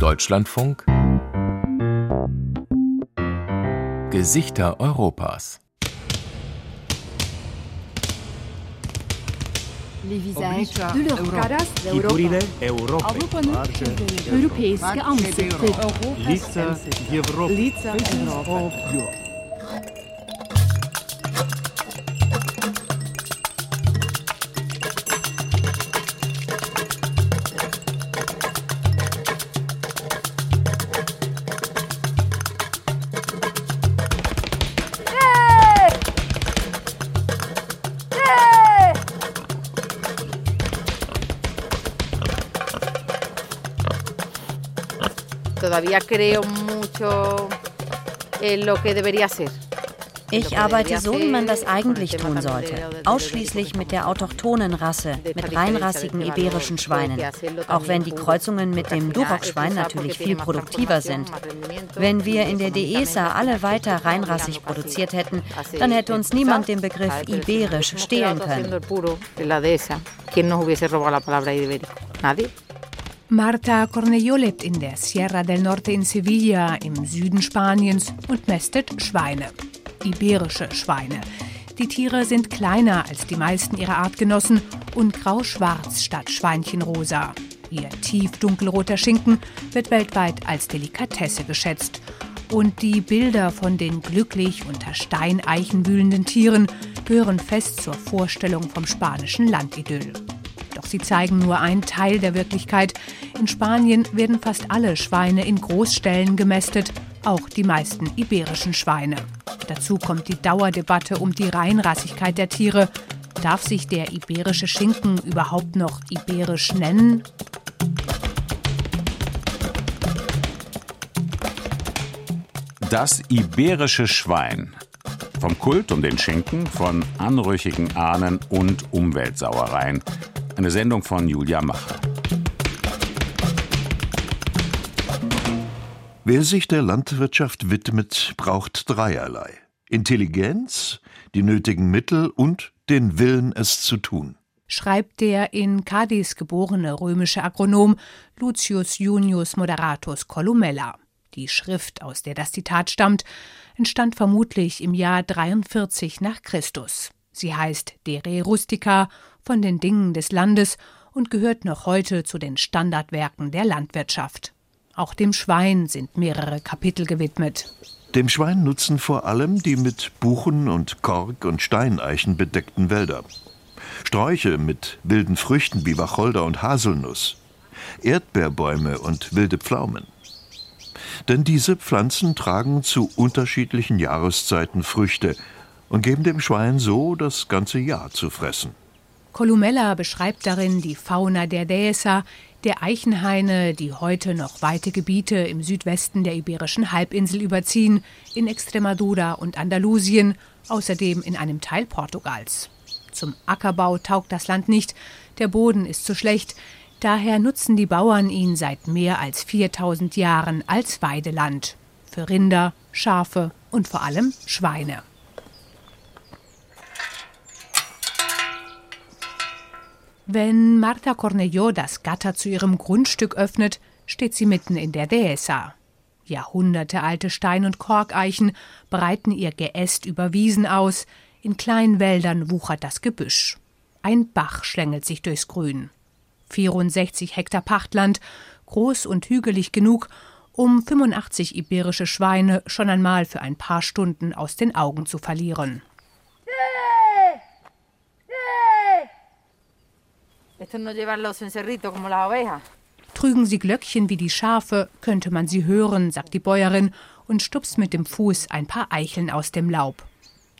Deutschlandfunk Gesichter Europas Les visages de leurs caras Figurile d'Europa. Europy. Europeiske ansikter. Lica Европы. Lica Europa. Todavía creo mucho en lo que debería ser. Ich arbeite so, wie man das eigentlich tun sollte. Ausschließlich mit der autochthonen Rasse, mit reinrassigen iberischen Schweinen. Auch wenn die Kreuzungen mit dem Duroc-Schwein natürlich viel produktiver sind. Wenn wir in der DESA alle weiter reinrassig produziert hätten, dann hätte uns niemand den Begriff iberisch stehlen können. Marta Cornello lebt in der Sierra del Norte in Sevilla im Süden Spaniens und mästet Schweine. Iberische Schweine. Die Tiere sind kleiner als die meisten ihrer Artgenossen und grau-schwarz statt Schweinchenrosa. Ihr tief dunkelroter Schinken wird weltweit als Delikatesse geschätzt. Und die Bilder von den glücklich unter Steineichen wühlenden Tieren gehören fest zur Vorstellung vom spanischen Landidyll. Sie zeigen nur einen Teil der Wirklichkeit. In Spanien werden fast alle Schweine in Großställen gemästet, auch die meisten iberischen Schweine. Dazu kommt die Dauerdebatte um die Reinrassigkeit der Tiere. Darf sich der iberische Schinken überhaupt noch iberisch nennen? Das iberische Schwein. Vom Kult um den Schinken, von anrüchigen Ahnen und Umweltsauereien. Eine Sendung von Julia Macher. Wer sich der Landwirtschaft widmet, braucht dreierlei. Intelligenz, die nötigen Mittel und den Willen, es zu tun. schreibt der in Cadiz geborene römische Agronom Lucius Junius Moderatus Columella. Die Schrift, aus der das Zitat stammt, entstand vermutlich im Jahr 43 nach Christus. Sie heißt De Re Rustica von den Dingen des Landes und gehört noch heute zu den Standardwerken der Landwirtschaft. Auch dem Schwein sind mehrere Kapitel gewidmet. Dem Schwein nutzen vor allem die mit Buchen und Kork und Steineichen bedeckten Wälder. Sträuche mit wilden Früchten wie Wacholder und Haselnuss. Erdbeerbäume und wilde Pflaumen. Denn diese Pflanzen tragen zu unterschiedlichen Jahreszeiten Früchte und geben dem Schwein so das ganze Jahr zu fressen. Columella beschreibt darin die Fauna der Dehesa, der Eichenhaine, die heute noch weite Gebiete im Südwesten der iberischen Halbinsel überziehen, in Extremadura und Andalusien, außerdem in einem Teil Portugals. Zum Ackerbau taugt das Land nicht, der Boden ist zu schlecht, daher nutzen die Bauern ihn seit mehr als 4000 Jahren als Weideland für Rinder, Schafe und vor allem Schweine. Wenn Marta Cornello das Gatter zu ihrem Grundstück öffnet, steht sie mitten in der Dehesa. Jahrhundertealte Stein- und Korkeichen breiten ihr Geäst über Wiesen aus, in kleinen Wäldern wuchert das Gebüsch. Ein Bach schlängelt sich durchs Grün. 64 Hektar Pachtland, groß und hügelig genug, um 85 iberische Schweine schon einmal für ein paar Stunden aus den Augen zu verlieren. Trügen sie Glöckchen wie die Schafe, könnte man sie hören, sagt die Bäuerin und stupst mit dem Fuß ein paar Eicheln aus dem Laub.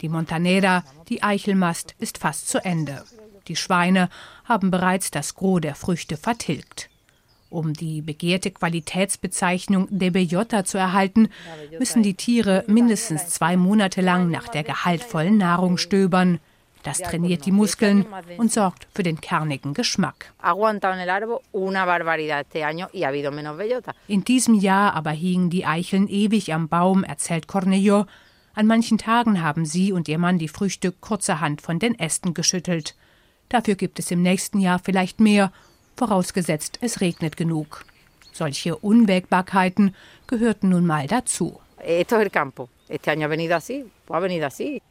Die Montanera, die Eichelmast, ist fast zu Ende. Die Schweine haben bereits das Gros der Früchte vertilgt. Um die begehrte Qualitätsbezeichnung de Bellota zu erhalten, müssen die Tiere mindestens zwei Monate lang nach der gehaltvollen Nahrung stöbern. Das trainiert die Muskeln und sorgt für den kernigen Geschmack. In diesem Jahr aber hingen die Eicheln ewig am Baum, erzählt Cornello. An manchen Tagen haben sie und ihr Mann die Früchte kurzerhand von den Ästen geschüttelt. Dafür gibt es im nächsten Jahr vielleicht mehr, vorausgesetzt es regnet genug. Solche Unwägbarkeiten gehörten nun mal dazu. Esto es el campo. Este año ha venido así, pues ha venido así.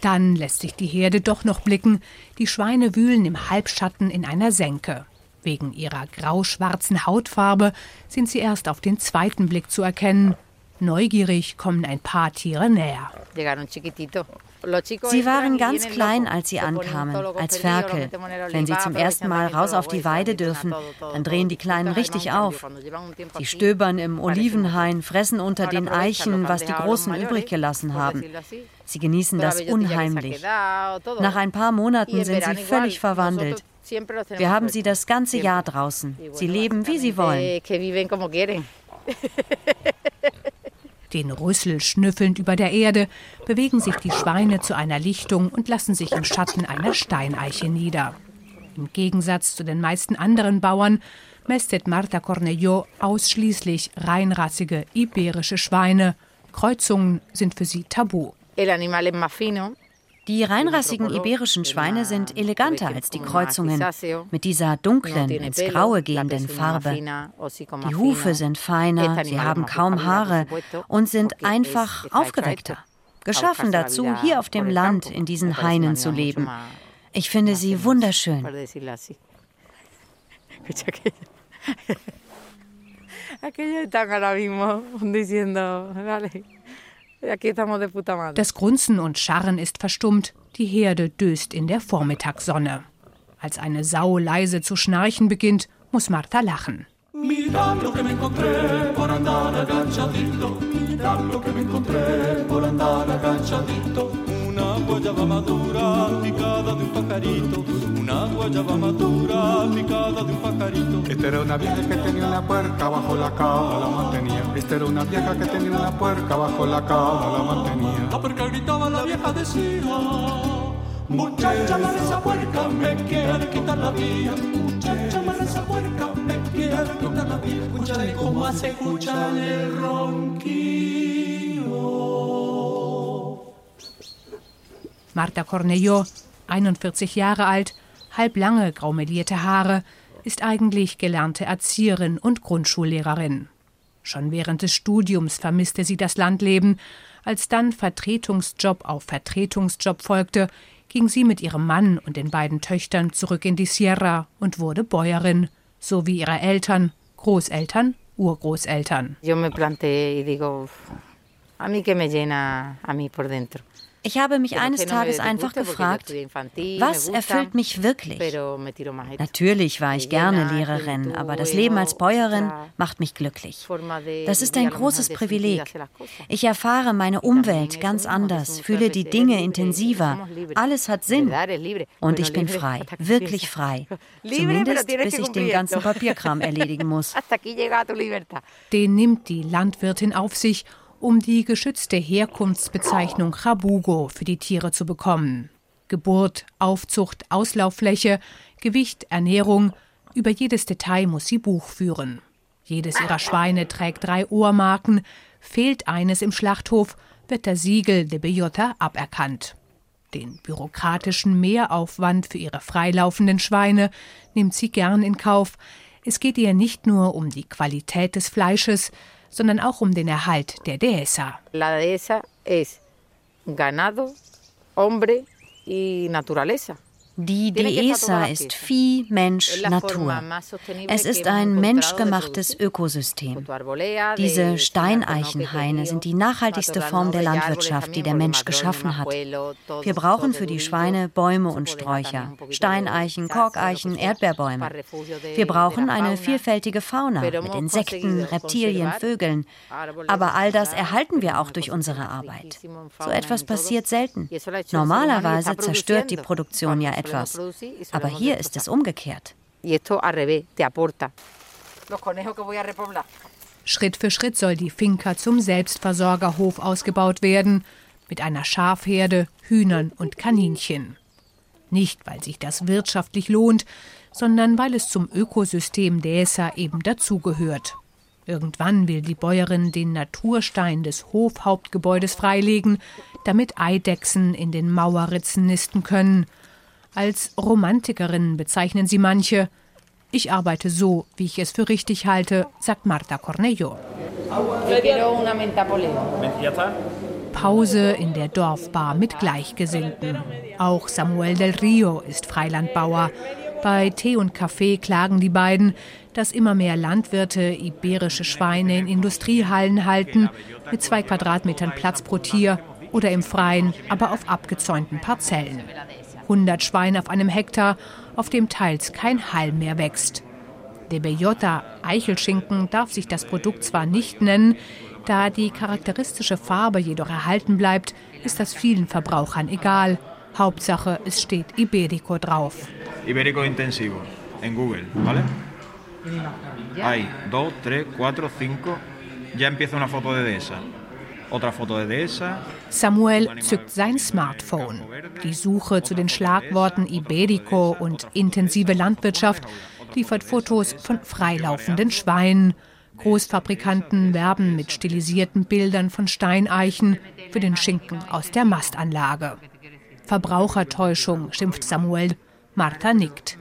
Dann lässt sich die Herde doch noch blicken. Die Schweine wühlen im Halbschatten in einer Senke. Wegen ihrer grau-schwarzen Hautfarbe sind sie erst auf den zweiten Blick zu erkennen. Neugierig kommen ein paar Tiere näher. Sie waren ganz klein, als sie ankamen, als Ferkel. Wenn sie zum ersten Mal raus auf die Weide dürfen, dann drehen die Kleinen richtig auf. Sie stöbern im Olivenhain, fressen unter den Eichen, was die Großen übrig gelassen haben. Sie genießen das unheimlich. Nach ein paar Monaten sind sie völlig verwandelt. Wir haben sie das ganze Jahr draußen. Sie leben, wie sie wollen. Den Rüssel schnüffelnd über der Erde bewegen sich die Schweine zu einer Lichtung und lassen sich im Schatten einer Steineiche nieder. Im Gegensatz zu den meisten anderen Bauern mästet Marta Cornello ausschließlich reinrassige iberische Schweine. Kreuzungen sind für sie tabu. Die reinrassigen iberischen Schweine sind eleganter als die Kreuzungen, mit dieser dunklen, ins Graue gehenden Farbe. Die Hufe sind feiner, sie haben kaum Haare und sind einfach aufgeweckter. Geschaffen dazu, hier auf dem Land in diesen Hainen zu leben. Ich finde sie wunderschön. aquella. Están ahora mismo diciendo, vale, Das Grunzen und Scharren ist verstummt, die Herde döst in der Vormittagssonne. Als eine Sau leise zu schnarchen beginnt, muss Martha lachen. Me me. Una guayaba madura picada de un pajarito. Una guayaba madura picada de un pajarito. Esta era una vieja que tenía una puerca bajo la cama, la mantenía. Esta era una vieja que tenía una puerca bajo la cama, la mantenía. La puerca gritaba, la vieja decía. Muchacha, mala esa puerca, me quiere quitar la vida. Muchacha, mala esa puerca, me quiere quitar la vida. Escúchale cómo hace, escúchale el ronquido. Martha Cornello, 41 Jahre alt, halblange graumelierte Haare, ist eigentlich gelernte Erzieherin und Grundschullehrerin. Schon während des Studiums vermisste sie das Landleben. Als dann Vertretungsjob auf Vertretungsjob folgte, ging sie mit ihrem Mann und den beiden Töchtern zurück in die Sierra und wurde Bäuerin, so wie ihre Eltern, Großeltern, Urgroßeltern. Yo me planteé y digo, a mí que me llena a mí por dentro. Ich habe mich eines Tages einfach gefragt, was erfüllt mich wirklich? Natürlich war ich gerne Lehrerin, aber das Leben als Bäuerin macht mich glücklich. Das ist ein großes Privileg. Ich erfahre meine Umwelt ganz anders, fühle die Dinge intensiver. Alles hat Sinn. Und ich bin frei, wirklich frei. Zumindest bis ich den ganzen Papierkram erledigen muss. Den nimmt die Landwirtin auf sich, um die geschützte Herkunftsbezeichnung Chabugo für die Tiere zu bekommen. Geburt, Aufzucht, Auslauffläche, Gewicht, Ernährung, über jedes Detail muss sie Buch führen. Jedes ihrer Schweine trägt drei Ohrmarken, fehlt eines im Schlachthof, wird der Siegel de Bellota aberkannt. Den bürokratischen Mehraufwand für ihre freilaufenden Schweine nimmt sie gern in Kauf. Es geht ihr nicht nur um die Qualität des Fleisches, sondern auch um den Erhalt der Dehesa. La dehesa es ganado, hombre y naturaleza. Die Dehesa ist Vieh, Mensch, Natur. Es ist ein menschgemachtes Ökosystem. Diese Steineichenhaine sind die nachhaltigste Form der Landwirtschaft, die der Mensch geschaffen hat. Wir brauchen für die Schweine Bäume und Sträucher, Steineichen, Korkeichen, Erdbeerbäume. Wir brauchen eine vielfältige Fauna mit Insekten, Reptilien, Vögeln. Aber all das erhalten wir auch durch unsere Arbeit. So etwas passiert selten. Normalerweise zerstört die Produktion ja etwas. Aber hier ist es umgekehrt. Schritt für Schritt soll die Finca zum Selbstversorgerhof ausgebaut werden, mit einer Schafherde, Hühnern und Kaninchen. Nicht, weil sich das wirtschaftlich lohnt, sondern weil es zum Ökosystem Däser eben dazugehört. Irgendwann will die Bäuerin den Naturstein des Hofhauptgebäudes freilegen, damit Eidechsen in den Mauerritzen nisten können. Als Romantikerin bezeichnen sie manche. Ich arbeite so, wie ich es für richtig halte, sagt Marta Cornello. Pause in der Dorfbar mit Gleichgesinnten. Auch Samuel del Rio ist Freilandbauer. Bei Tee und Kaffee klagen die beiden, dass immer mehr Landwirte iberische Schweine in Industriehallen halten, mit zwei Quadratmetern Platz pro Tier oder im Freien, aber auf abgezäunten Parzellen. 100 Schweine auf einem Hektar, auf dem teils kein Hall mehr wächst. De Bellota Eichelschinken darf sich das Produkt zwar nicht nennen, da die charakteristische Farbe jedoch erhalten bleibt, ist das vielen Verbrauchern egal. Hauptsache, es steht Iberico drauf. Iberico Intensivo en Google, ¿vale? Hay dos, tres, cuatro, cinco. Ya empieza una foto de esa. Samuel zückt sein Smartphone. Die Suche zu den Schlagworten Iberico und intensive Landwirtschaft liefert Fotos von freilaufenden Schweinen. Großfabrikanten werben mit stilisierten Bildern von Steineichen für den Schinken aus der Mastanlage. Verbrauchertäuschung, schimpft Samuel. Martha nickt.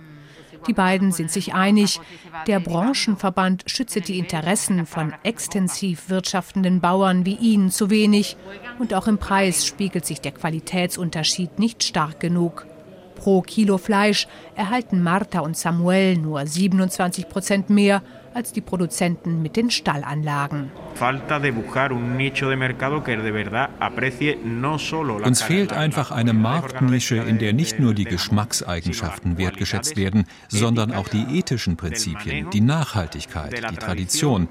Die beiden sind sich einig, der Branchenverband schütze die Interessen von extensiv wirtschaftenden Bauern wie ihnen zu wenig und auch im Preis spiegelt sich der Qualitätsunterschied nicht stark genug. Pro Kilo Fleisch erhalten Martha und Samuel nur 27 Prozent mehr als die Produzenten mit den Stallanlagen. Uns fehlt einfach eine Marktnische, in der nicht nur die Geschmackseigenschaften wertgeschätzt werden, sondern auch die ethischen Prinzipien, die Nachhaltigkeit, die Tradition.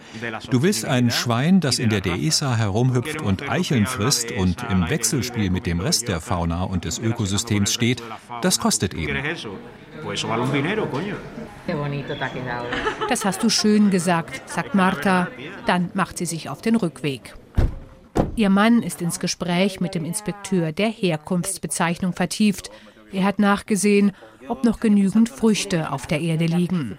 Du willst ein Schwein, das in der Dehesa herumhüpft und Eicheln frisst und im Wechselspiel mit dem Rest der Fauna und des Ökosystems steht, das kostet eben. Das hast du schön gesagt, sagt Martha. Dann macht sie sich auf den Rückweg. Ihr Mann ist ins Gespräch mit dem Inspekteur der Herkunftsbezeichnung vertieft. Er hat nachgesehen, ob noch genügend Früchte auf der Erde liegen.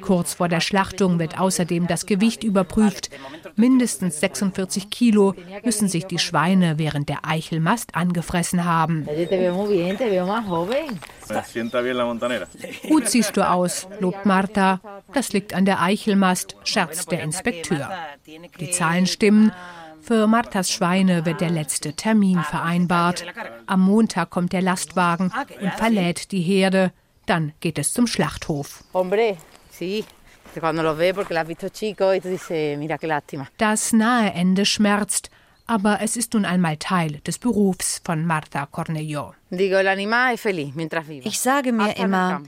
Kurz vor der Schlachtung wird außerdem das Gewicht überprüft. Mindestens 46 Kilo müssen sich die Schweine während der Eichelmast angefressen haben. Gut siehst du aus, lobt Martha. Das liegt an der Eichelmast, scherzt der Inspekteur. Die Zahlen stimmen. Für Marthas Schweine wird der letzte Termin vereinbart. Am Montag kommt der Lastwagen und verlädt die Herde. Dann geht es zum Schlachthof. Das nahe Ende schmerzt, aber es ist nun einmal Teil des Berufs von Martha Cornello. Ich sage mir immer,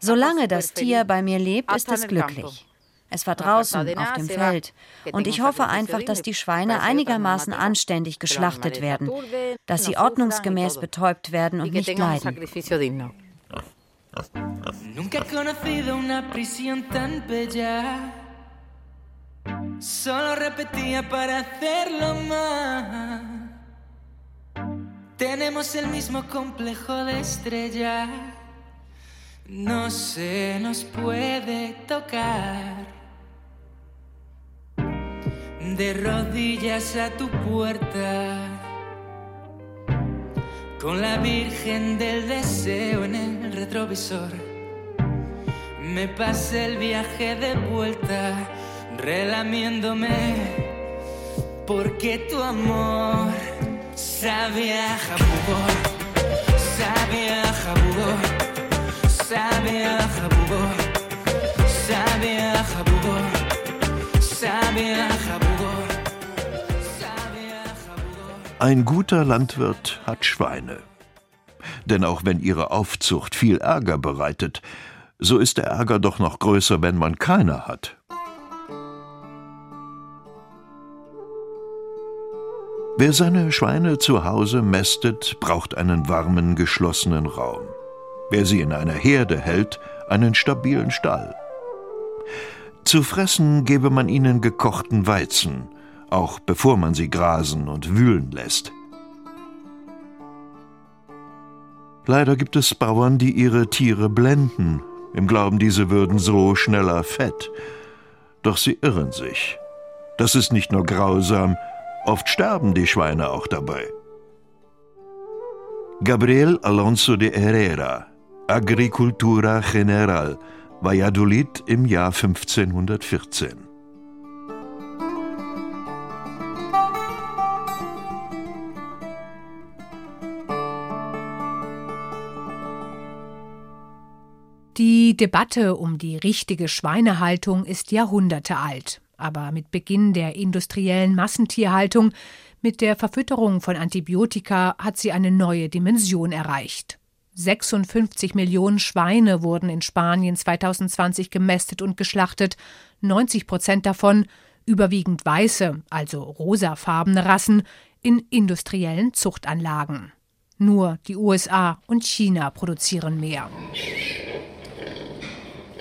solange das Tier bei mir lebt, ist es glücklich. Es war draußen auf dem Feld. Und ich hoffe einfach, dass die Schweine einigermaßen anständig geschlachtet werden, dass sie ordnungsgemäß betäubt werden und nicht leiden. Nunca he conocido una prisión tan bella. Solo repetía para hacerlo más. Tenemos el mismo complejo de estrella. No se nos puede tocar de rodillas a tu puerta, con la Virgen del Deseo en el retrovisor. Me pasé el viaje de vuelta, relamiéndome, porque tu amor sabe a jabugo, sabe a jabugo, sabe a jabugo, sabe a sabe a Ein guter Landwirt hat Schweine. Denn auch wenn ihre Aufzucht viel Ärger bereitet, so ist der Ärger doch noch größer, wenn man keine hat. Wer seine Schweine zu Hause mästet, braucht einen warmen, geschlossenen Raum. Wer sie in einer Herde hält, einen stabilen Stall. Zu fressen gebe man ihnen gekochten Weizen, auch bevor man sie grasen und wühlen lässt. Leider gibt es Bauern, die ihre Tiere blenden, im Glauben, diese würden so schneller fett. Doch sie irren sich. Das ist nicht nur grausam, oft sterben die Schweine auch dabei. Gabriel Alonso de Herrera, Agricultura General, Valladolid im Jahr 1514. Die Debatte um die richtige Schweinehaltung ist Jahrhunderte alt. Aber mit Beginn der industriellen Massentierhaltung, mit der Verfütterung von Antibiotika, hat sie eine neue Dimension erreicht. 56 Millionen Schweine wurden in Spanien 2020 gemästet und geschlachtet, 90 Prozent davon, überwiegend weiße, also rosafarbene Rassen, in industriellen Zuchtanlagen. Nur die USA und China produzieren mehr.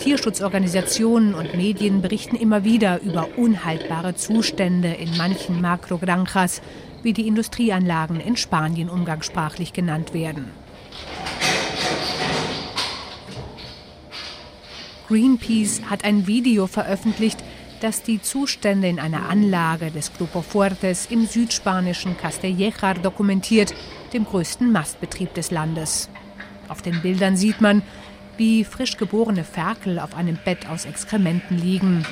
Tierschutzorganisationen und Medien berichten immer wieder über unhaltbare Zustände in manchen Macrogranjas, wie die Industrieanlagen in Spanien umgangssprachlich genannt werden. Greenpeace hat ein Video veröffentlicht, das die Zustände in einer Anlage des Grupo Fuertes im südspanischen Castelléjar dokumentiert, dem größten Mastbetrieb des Landes. Auf den Bildern sieht man, wie frisch geborene Ferkel auf einem Bett aus Exkrementen liegen.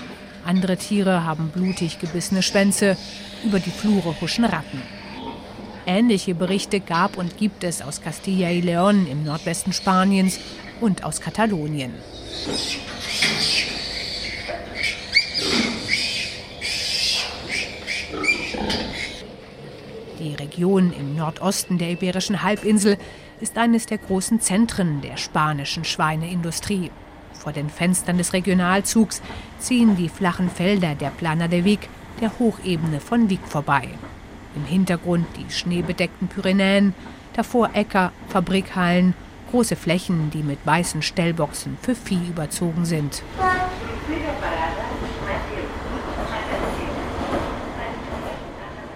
Andere Tiere haben blutig gebissene Schwänze, über die Flure huschen Ratten. Ähnliche Berichte gab und gibt es aus Castilla y León im Nordwesten Spaniens und aus Katalonien. Die Region im Nordosten der Iberischen Halbinsel ist eines der großen Zentren der spanischen Schweineindustrie. Vor den Fenstern des Regionalzugs ziehen die flachen Felder der Plana de Vic, der Hochebene von Vic, vorbei. Im Hintergrund die schneebedeckten Pyrenäen, davor Äcker, Fabrikhallen, große Flächen, die mit weißen Stellboxen für Vieh überzogen sind.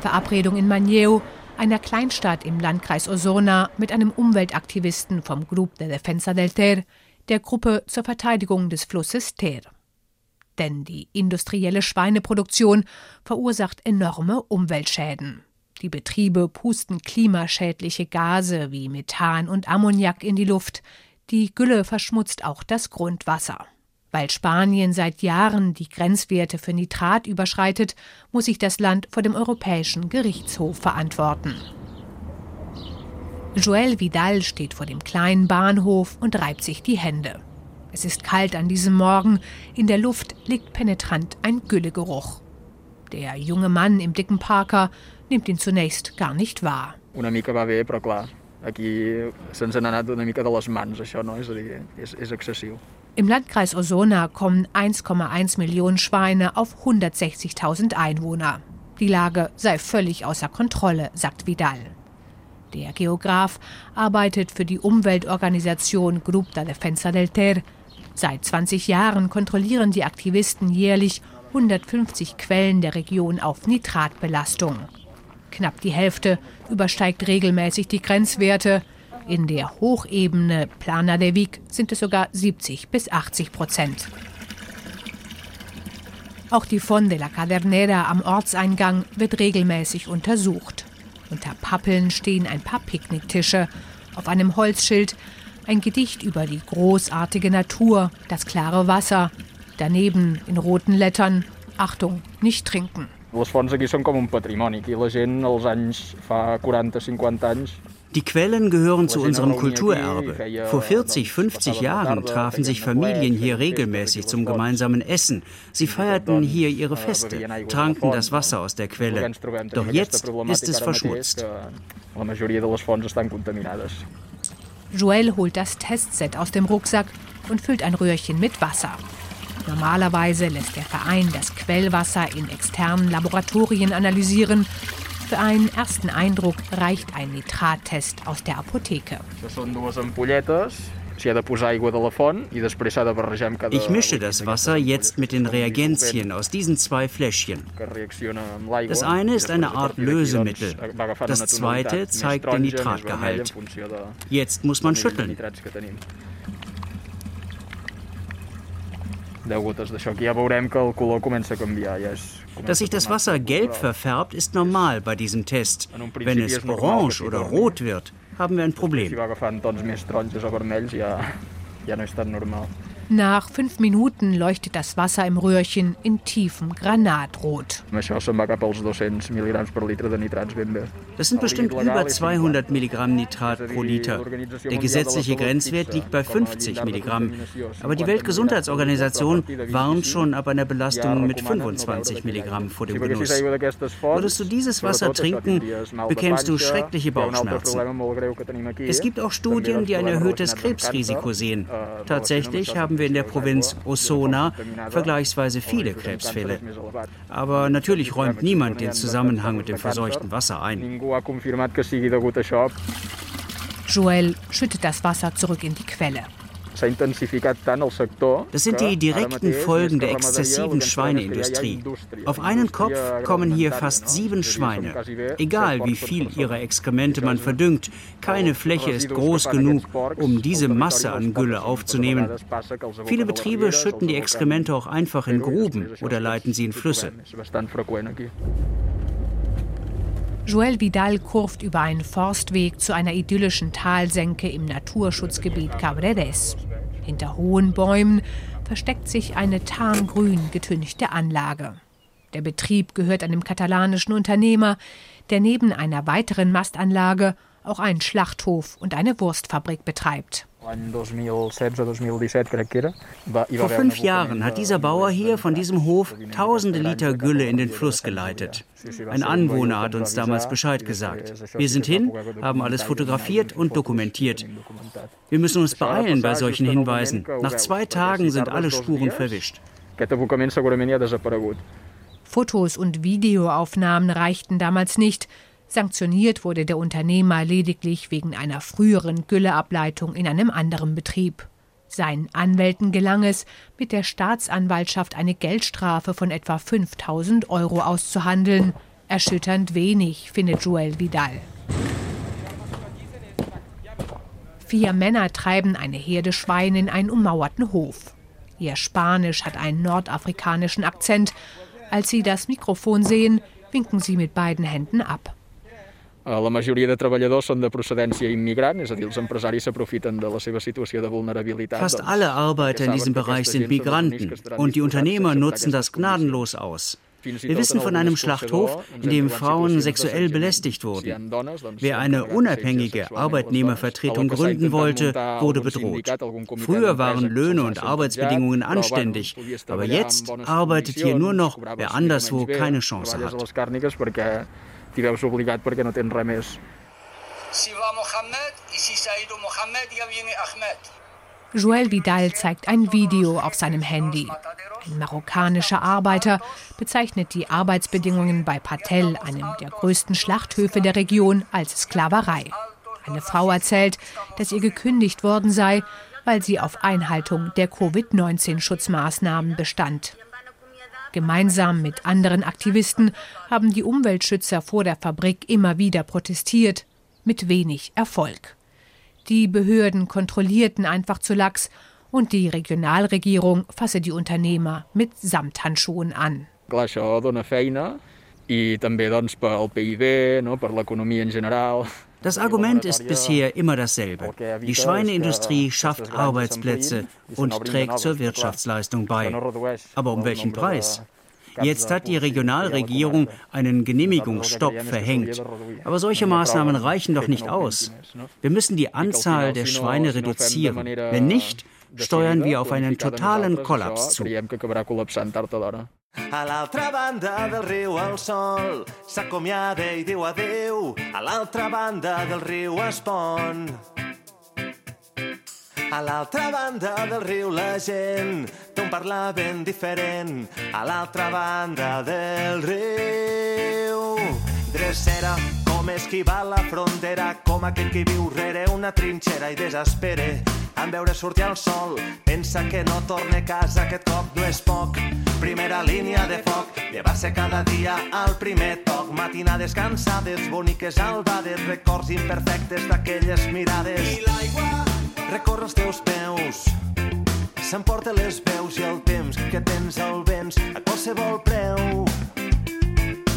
Verabredung in Manlleu, einer Kleinstadt im Landkreis Osona, mit einem Umweltaktivisten vom Grup de Defensa del Ter, der Gruppe zur Verteidigung des Flusses Ter. Denn die industrielle Schweineproduktion verursacht enorme Umweltschäden. Die Betriebe pusten klimaschädliche Gase wie Methan und Ammoniak in die Luft. Die Gülle verschmutzt auch das Grundwasser. Weil Spanien seit Jahren die Grenzwerte für Nitrat überschreitet, muss sich das Land vor dem Europäischen Gerichtshof verantworten. Joel Vidal steht vor dem kleinen Bahnhof und reibt sich die Hände. Es ist kalt an diesem Morgen, in der Luft liegt penetrant ein Güllegeruch. Der junge Mann im dicken Parker nimmt ihn zunächst gar nicht wahr. Una mica va bé, però clar, aquí se'ns n'ha anat una mica de les mans, això, no? És a dir, és, és excessiu. Im Landkreis Osona kommen 1,1 Millionen Schweine auf 160.000 Einwohner. Die Lage sei völlig außer Kontrolle, sagt Vidal. Der Geograf arbeitet für die Umweltorganisation Grup de Defensa del Ter. Seit 20 Jahren kontrollieren die Aktivisten jährlich 150 Quellen der Region auf Nitratbelastung. Knapp die Hälfte übersteigt regelmäßig die Grenzwerte. In der Hochebene Plana de Vic sind es sogar 70 bis 80 Prozent. Auch die Fond de la Cadernera am Ortseingang wird regelmäßig untersucht. Unter Pappeln stehen ein paar Picknicktische. Auf einem Holzschild ein Gedicht über die großartige Natur, das klare Wasser. Daneben in roten Lettern Achtung, nicht trinken. Les fonts aquí són com un patrimoni. Aquí la gent als anys fa 40, 50 anys die Quellen gehören zu unserem Kulturerbe. Vor 40, 50 Jahren trafen sich Familien hier regelmäßig zum gemeinsamen Essen. Sie feierten hier ihre Feste, tranken das Wasser aus der Quelle. Doch jetzt ist es verschmutzt. Joel holt das Testset aus dem Rucksack und füllt ein Röhrchen mit Wasser. Normalerweise lässt der Verein das Quellwasser in externen Laboratorien analysieren für einen ersten Eindruck reicht ein Nitrattest aus der Apotheke. Ich mische das Wasser jetzt mit den Reagenzien aus diesen zwei Fläschchen. Das eine ist eine Art Lösemittel. Das zweite zeigt den Nitratgehalt. Jetzt muss man schütteln. Dass sich das Wasser gelb verfärbt, ist normal bei diesem Test. Wenn es orange oder rot wird, haben wir ein Problem. Nach fünf Minuten leuchtet das Wasser im Röhrchen in tiefem Granatrot. Das sind bestimmt über 200 Milligramm Nitrat pro Liter. Der gesetzliche Grenzwert liegt bei 50 Milligramm. Aber die Weltgesundheitsorganisation warnt schon ab einer Belastung mit 25 Milligramm vor dem Genuss. Würdest du dieses Wasser trinken, bekämst du schreckliche Bauchschmerzen. Es gibt auch Studien, die ein erhöhtes Krebsrisiko sehen. Tatsächlich haben wir in der Provinz Osona vergleichsweise viele Krebsfälle. Aber natürlich räumt niemand den Zusammenhang mit dem verseuchten Wasser ein. Joel schüttet das Wasser zurück in die Quelle. Das sind die direkten Folgen der exzessiven Schweineindustrie. Auf einen Kopf kommen hier fast sieben Schweine. Egal wie viel ihrer Exkremente man verdüngt, keine Fläche ist groß genug, um diese Masse an Gülle aufzunehmen. Viele Betriebe schütten die Exkremente auch einfach in Gruben oder leiten sie in Flüsse. Joel Vidal kurft über einen Forstweg zu einer idyllischen Talsenke im Naturschutzgebiet Cabreres. Hinter hohen Bäumen versteckt sich eine tarngrün getünchte Anlage. Der Betrieb gehört einem katalanischen Unternehmer, der neben einer weiteren Mastanlage auch einen Schlachthof und eine Wurstfabrik betreibt. Vor fünf Jahren hat dieser Bauer hier von diesem Hof tausende Liter Gülle in den Fluss geleitet. Ein Anwohner hat uns damals Bescheid gesagt. Wir sind hin, haben alles fotografiert und dokumentiert. Wir müssen uns beeilen bei solchen Hinweisen. Nach zwei Tagen sind alle Spuren verwischt. Fotos und Videoaufnahmen reichten damals nicht. Sanktioniert wurde der Unternehmer lediglich wegen einer früheren Gülleableitung in einem anderen Betrieb. Seinen Anwälten gelang es, mit der Staatsanwaltschaft eine Geldstrafe von etwa 5000 Euro auszuhandeln. Erschütternd wenig, findet Joel Vidal. Vier Männer treiben eine Herde Schweine in einen ummauerten Hof. Ihr Spanisch hat einen nordafrikanischen Akzent. Als sie das Mikrofon sehen, winken sie mit beiden Händen ab. Eh, la majoria de treballadors són de procedència immigrant, és a dir, els empresaris s'aprofiten de la seva situació de vulnerabilitat. Fast alle Arbeiter in diesem Bereich sind Migranten und die Unternehmer nutzen das gnadenlos aus. Wir wissen von einem Schlachthof, in dem Frauen sexuell belästigt wurden. Wer eine unabhängige Arbeitnehmervertretung gründen wollte, wurde bedroht. Früher waren Löhne und Arbeitsbedingungen anständig, aber jetzt arbeitet hier nur noch, wer anderswo keine Chance hat t'hi veus obligat perquè no tens res més. Si va Mohammed, si ido Mohammed, ya viene Ahmed. Joel Vidal zeigt ein Video auf seinem Handy. Ein marokkanischer Arbeiter bezeichnet die Arbeitsbedingungen bei Patel, einem der größten Schlachthöfe der Region, als Sklaverei. Eine Frau erzählt, dass ihr gekündigt worden sei, weil sie auf Einhaltung der Covid-19-Schutzmaßnahmen bestand. Gemeinsam mit anderen Aktivisten haben die Umweltschützer vor der Fabrik immer wieder protestiert, mit wenig Erfolg. Die Behörden kontrollierten einfach zu lax und die Regionalregierung fasse die Unternehmer mit Samthandschuhen an. Das Argument ist bisher immer dasselbe. Die Schweineindustrie schafft Arbeitsplätze und trägt zur Wirtschaftsleistung bei. Aber um welchen Preis? Jetzt hat die Regionalregierung einen Genehmigungsstopp verhängt. Aber solche Maßnahmen reichen doch nicht aus. Wir müssen die Anzahl der Schweine reduzieren. Wenn nicht, steuern wir auf einen totalen Kollaps zu. A l'altra banda del riu el sol s'acomiada i diu adeu. A l'altra banda del riu es pon. A l'altra banda del riu la gent té un parlar ben diferent. A l'altra banda del riu. Drecera, com esquivar la frontera, com aquell que viu rere una trinxera i desespere en veure sortir el sol. Pensa que no torne a casa, aquest cop no és poc primera línia de foc, de base cada dia al primer toc, Matina descansades, boniques albades, records imperfectes d'aquelles mirades. I l'aigua recorre els teus peus, s'emporta les veus i el temps que tens al vents a qualsevol preu.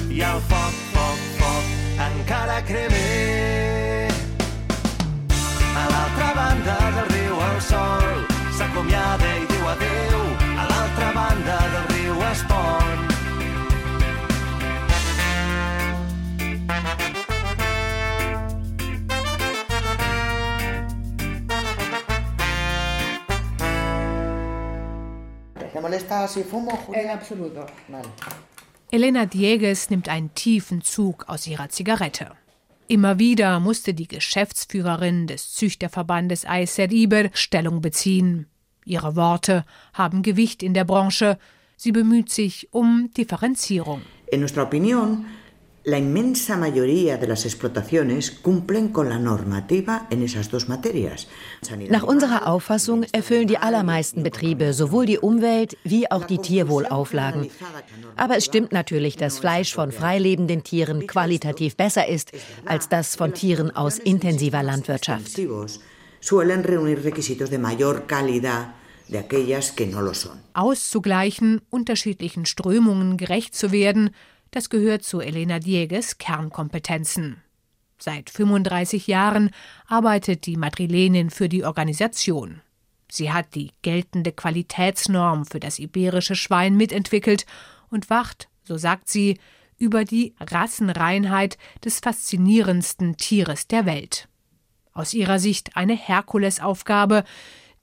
I el foc, foc, foc encara cremé. A l'altra banda del riu el sol s'acomiada i ¿Te molesta si fumo, Julia? En absoluto. Vale. Elena Diegues nimmt einen tiefen Zug aus ihrer Zigarette. Immer wieder musste die Geschäftsführerin des Züchterverbandes Aiser Iber Stellung beziehen. Ihre Worte haben Gewicht in der Branche, Sie bemüht sich um Differenzierung. In nuestra opinión, la inmensa mayoría de las explotaciones cumplen con la normativa en esas dos materias. Nach unserer Auffassung erfüllen die allermeisten Betriebe sowohl die Umwelt- wie auch die Tierwohlauflagen. Aber es stimmt natürlich, dass Fleisch von freilebenden Tieren qualitativ besser ist als das von Tieren aus intensiver Landwirtschaft. Suelen reunir requisitos de mayor calidad de aquellas que no lo son. Auszugleichen, unterschiedlichen Strömungen gerecht zu werden, das gehört zu Elena Dieges Kernkompetenzen. Seit 35 Jahren arbeitet die Madrilenin für die Organisation. Sie hat die geltende Qualitätsnorm für das iberische Schwein mitentwickelt und wacht, so sagt sie, über die Rassenreinheit des faszinierendsten Tieres der Welt. Aus ihrer Sicht eine Herkulesaufgabe,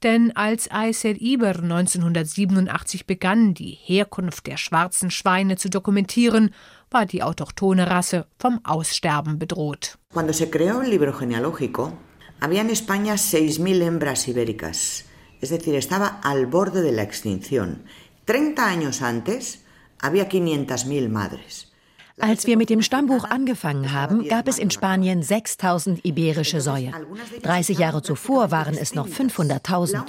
denn als Aysel Iber 1987 begann, die Herkunft der schwarzen Schweine zu dokumentieren, war die autochthone Rasse vom Aussterben bedroht. Cuando se creó el libro genealógico, había en España 6.000 hembras ibéricas, es decir, estaba al borde de la extinción. 30 años antes había 500.000 madres. Als wir mit dem Stammbuch angefangen haben, gab es in Spanien 6000 iberische Säue. 30 Jahre zuvor waren es noch 500.000.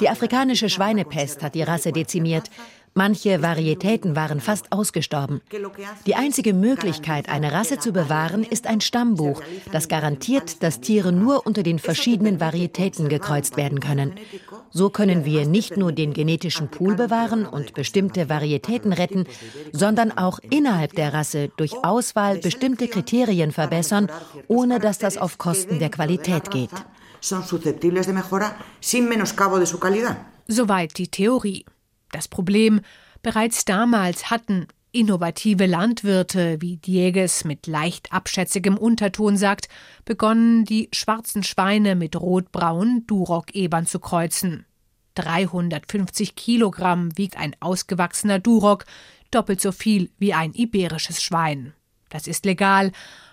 Die afrikanische Schweinepest hat die Rasse dezimiert. Manche Varietäten waren fast ausgestorben. Die einzige Möglichkeit, eine Rasse zu bewahren, ist ein Stammbuch, das garantiert, dass Tiere nur unter den verschiedenen Varietäten gekreuzt werden können. So können wir nicht nur den genetischen Pool bewahren und bestimmte Varietäten retten, sondern auch innerhalb der Rasse durch Auswahl bestimmte Kriterien verbessern, ohne dass das auf Kosten der Qualität geht. Soweit die Theorie. Das Problem, bereits damals hatten innovative Landwirte, wie Dieges mit leicht abschätzigem Unterton sagt, begonnen, die schwarzen Schweine mit rotbraunen Durock-Ebern zu kreuzen. 350 Kilogramm wiegt ein ausgewachsener Durock, doppelt so viel wie ein iberisches Schwein. Das ist legal,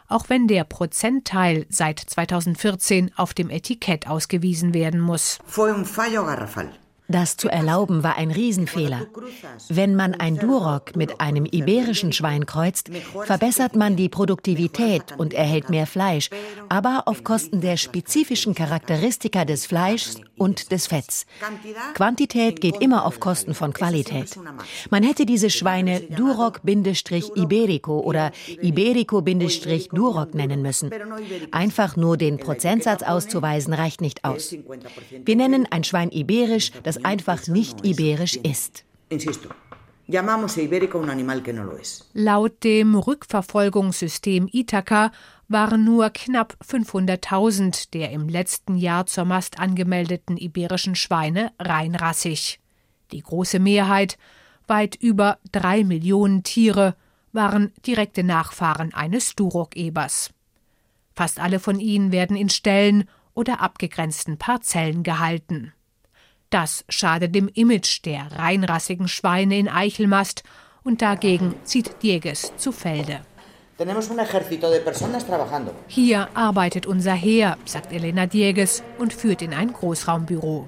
auch wenn der Prozentteil seit 2014 auf dem Etikett ausgewiesen werden muss. Fue un fallo garrafal. Das zu erlauben war ein Riesenfehler. Wenn man ein Duroc mit einem iberischen Schwein kreuzt, verbessert man die Produktivität und erhält mehr Fleisch, aber auf Kosten der spezifischen Charakteristika des Fleischs und des Fetts. Quantität geht immer auf Kosten von Qualität. Man hätte diese Schweine Duroc-Iberico oder Iberico-Duroc nennen müssen. Einfach nur den Prozentsatz auszuweisen reicht nicht aus. Wir nennen ein Schwein iberisch, das einfach nicht iberisch ist. Laut dem Rückverfolgungssystem Ithaka waren nur knapp 500.000 der im letzten Jahr zur Mast angemeldeten iberischen Schweine reinrassig. Die große Mehrheit, weit über drei Millionen Tiere, waren direkte Nachfahren eines Duroc-Ebers. Fast alle von ihnen werden in Ställen oder abgegrenzten Parzellen gehalten. Das schadet dem Image der reinrassigen Schweine in Eichelmast und dagegen zieht Dieges zu Felde. Hier arbeitet unser Heer, sagt Elena Dieges und führt in ein Großraumbüro.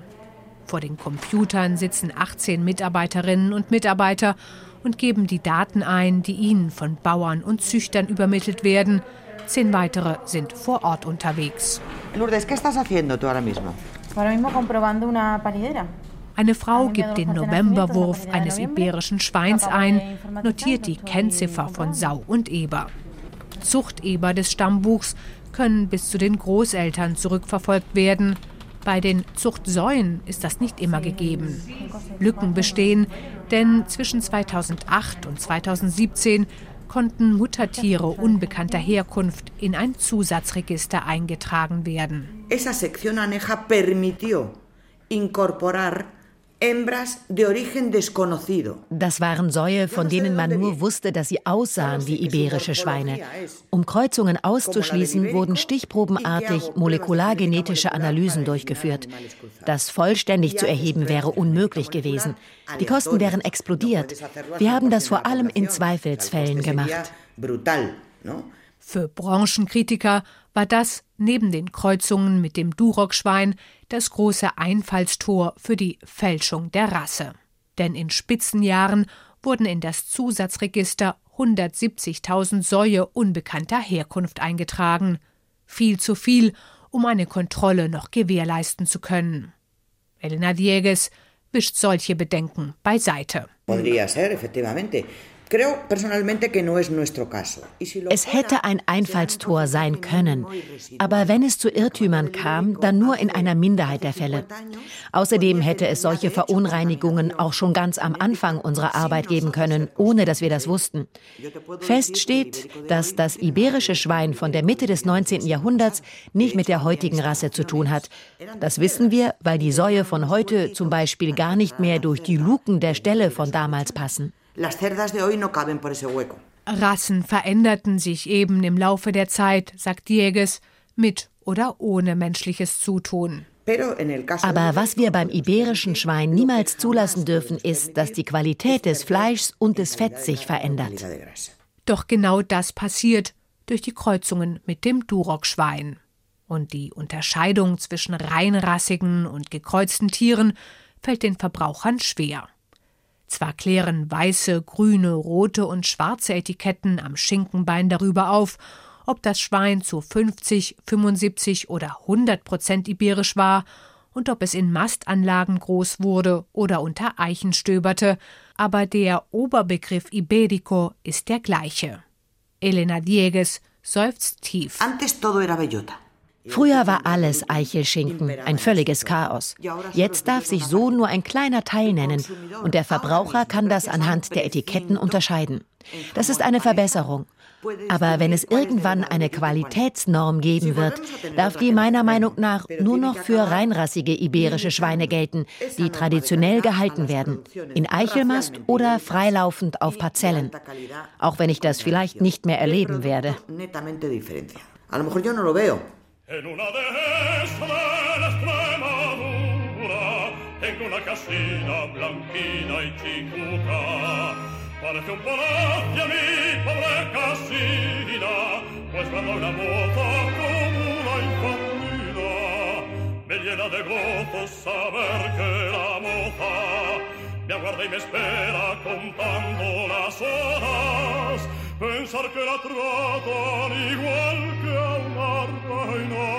Vor den Computern sitzen 18 Mitarbeiterinnen und Mitarbeiter und geben die Daten ein, die ihnen von Bauern und Züchtern übermittelt werden. Zehn weitere sind vor Ort unterwegs. Lourdes, ¿qué estás haciendo tú ahora mismo? Eine Frau gibt den Novemberwurf eines iberischen Schweins ein, notiert die Kennziffer von Sau und Eber. Zuchteber des Stammbuchs können bis zu den Großeltern zurückverfolgt werden. Bei den Zuchtsäuen ist das nicht immer gegeben. Lücken bestehen, denn zwischen 2008 und 2017 konnten Muttertiere unbekannter Herkunft in ein Zusatzregister eingetragen werden. Esa sección aneja permitió incorporar Das waren Säue, von denen man nur wusste, dass sie aussahen wie iberische Schweine. Um Kreuzungen auszuschließen, wurden stichprobenartig molekulargenetische Analysen durchgeführt. Das vollständig zu erheben wäre unmöglich gewesen. Die Kosten wären explodiert. Wir haben das vor allem in Zweifelsfällen gemacht. Für Branchenkritiker war das neben den Kreuzungen mit dem Durockschwein das große Einfallstor für die Fälschung der Rasse. Denn in Spitzenjahren wurden in das Zusatzregister 170.000 Säue unbekannter Herkunft eingetragen. Viel zu viel, um eine Kontrolle noch gewährleisten zu können. Elena Diegues wischt solche Bedenken beiseite. Podría ser, es hätte ein Einfallstor sein können, aber wenn es zu Irrtümern kam, dann nur in einer Minderheit der Fälle. Außerdem hätte es solche Verunreinigungen auch schon ganz am Anfang unserer Arbeit geben können, ohne dass wir das wussten. Fest steht, dass das iberische Schwein von der Mitte des 19. Jahrhunderts nicht mit der heutigen Rasse zu tun hat. Das wissen wir, weil die Säue von heute zum Beispiel gar nicht mehr durch die Luken der Ställe von damals passen. Las cerdas de hoy no caben por ese hueco. Rassen veränderten sich eben im Laufe der Zeit, sagt Diegues, mit oder ohne menschliches Zutun. Aber was wir beim iberischen Schwein niemals zulassen dürfen, ist, dass die Qualität des Fleischs und des Fetts sich verändert. Doch genau das passiert durch die Kreuzungen mit dem Durockschwein. Und die Unterscheidung zwischen reinrassigen und gekreuzten Tieren fällt den Verbrauchern schwer. Zwar klären weiße, grüne, rote und schwarze Etiketten am Schinkenbein darüber auf, ob das Schwein zu 50, 75 oder 100 Prozent iberisch war und ob es in Mastanlagen groß wurde oder unter Eichen stöberte, aber der Oberbegriff Iberico ist der gleiche. Elena Diegues seufzt tief. Antes todo era bellota. Früher war alles Eichelschinken, ein völliges Chaos. Jetzt darf sich so nur ein kleiner Teil nennen und der Verbraucher kann das anhand der Etiketten unterscheiden. Das ist eine Verbesserung. Aber wenn es irgendwann eine Qualitätsnorm geben wird, darf die meiner Meinung nach nur noch für reinrassige iberische Schweine gelten, die traditionell gehalten werden, in Eichelmast oder freilaufend auf Parzellen. Auch wenn ich das vielleicht nicht mehr erleben werde. En una dehesa de la Extremadura tengo una casina blanquina y chicuca. Parece un palacio mi pobre casina, pues cuando una moza como una infamida me llena de gozo saber que la moza me aguarda y me espera contando las horas pensar que la tratan igual que a una reina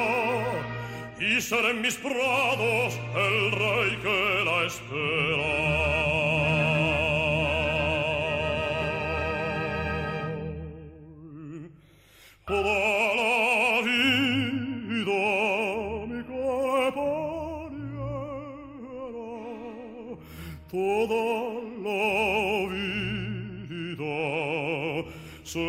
y ser en mis prados el rey que la espera. Toda la vida mi compañera, toda la Allen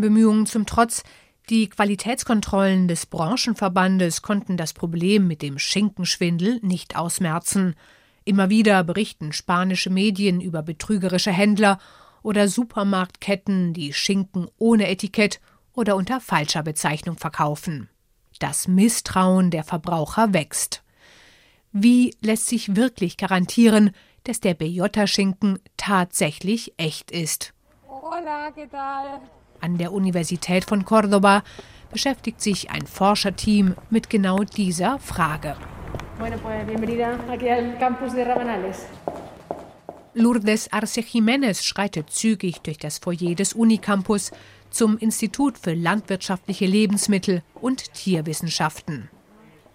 Bemühungen zum Trotz, die Qualitätskontrollen des Branchenverbandes konnten das Problem mit dem Schinkenschwindel nicht ausmerzen. Immer wieder berichten spanische Medien über betrügerische Händler oder Supermarktketten, die Schinken ohne Etikett oder unter falscher Bezeichnung verkaufen. Das Misstrauen der Verbraucher wächst. Wie lässt sich wirklich garantieren, dass der Bejota-Schinken tatsächlich echt ist? Hola, ¿qué tal? An der Universität von Córdoba beschäftigt sich ein Forscherteam mit genau dieser Frage. Bueno, pues bienvenida aquí al campus de Rabanales. Lourdes Arce Jiménez schreitet zügig durch das Foyer des Unicampus zum Institut für landwirtschaftliche Lebensmittel und Tierwissenschaften.